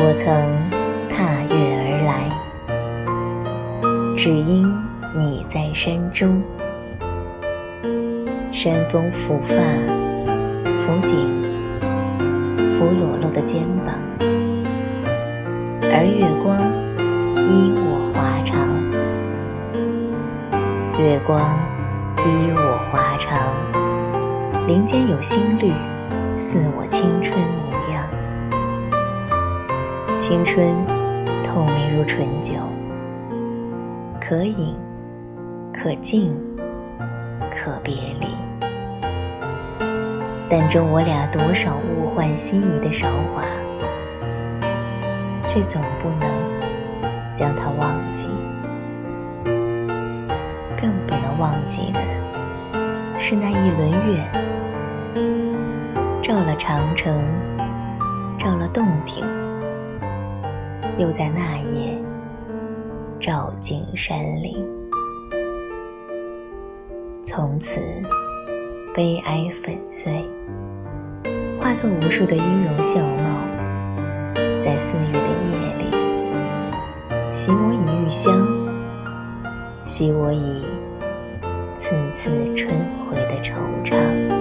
我曾踏月而来，只因你在山中。山风拂发，拂颈，拂裸露的肩膀，而月光依我华裳。月光依我华裳，林间有新绿，似我青春模。青春透明如醇酒，可饮，可敬，可别离。但中我俩多少物换星移的韶华，却总不能将它忘记。更不能忘记的是那一轮月，照了长城，照了洞庭，又在那夜照进山林。从此，悲哀粉碎，化作无数的音容笑貌，在四月的夜里，洗我以玉香。惜我以次次春回的惆怅。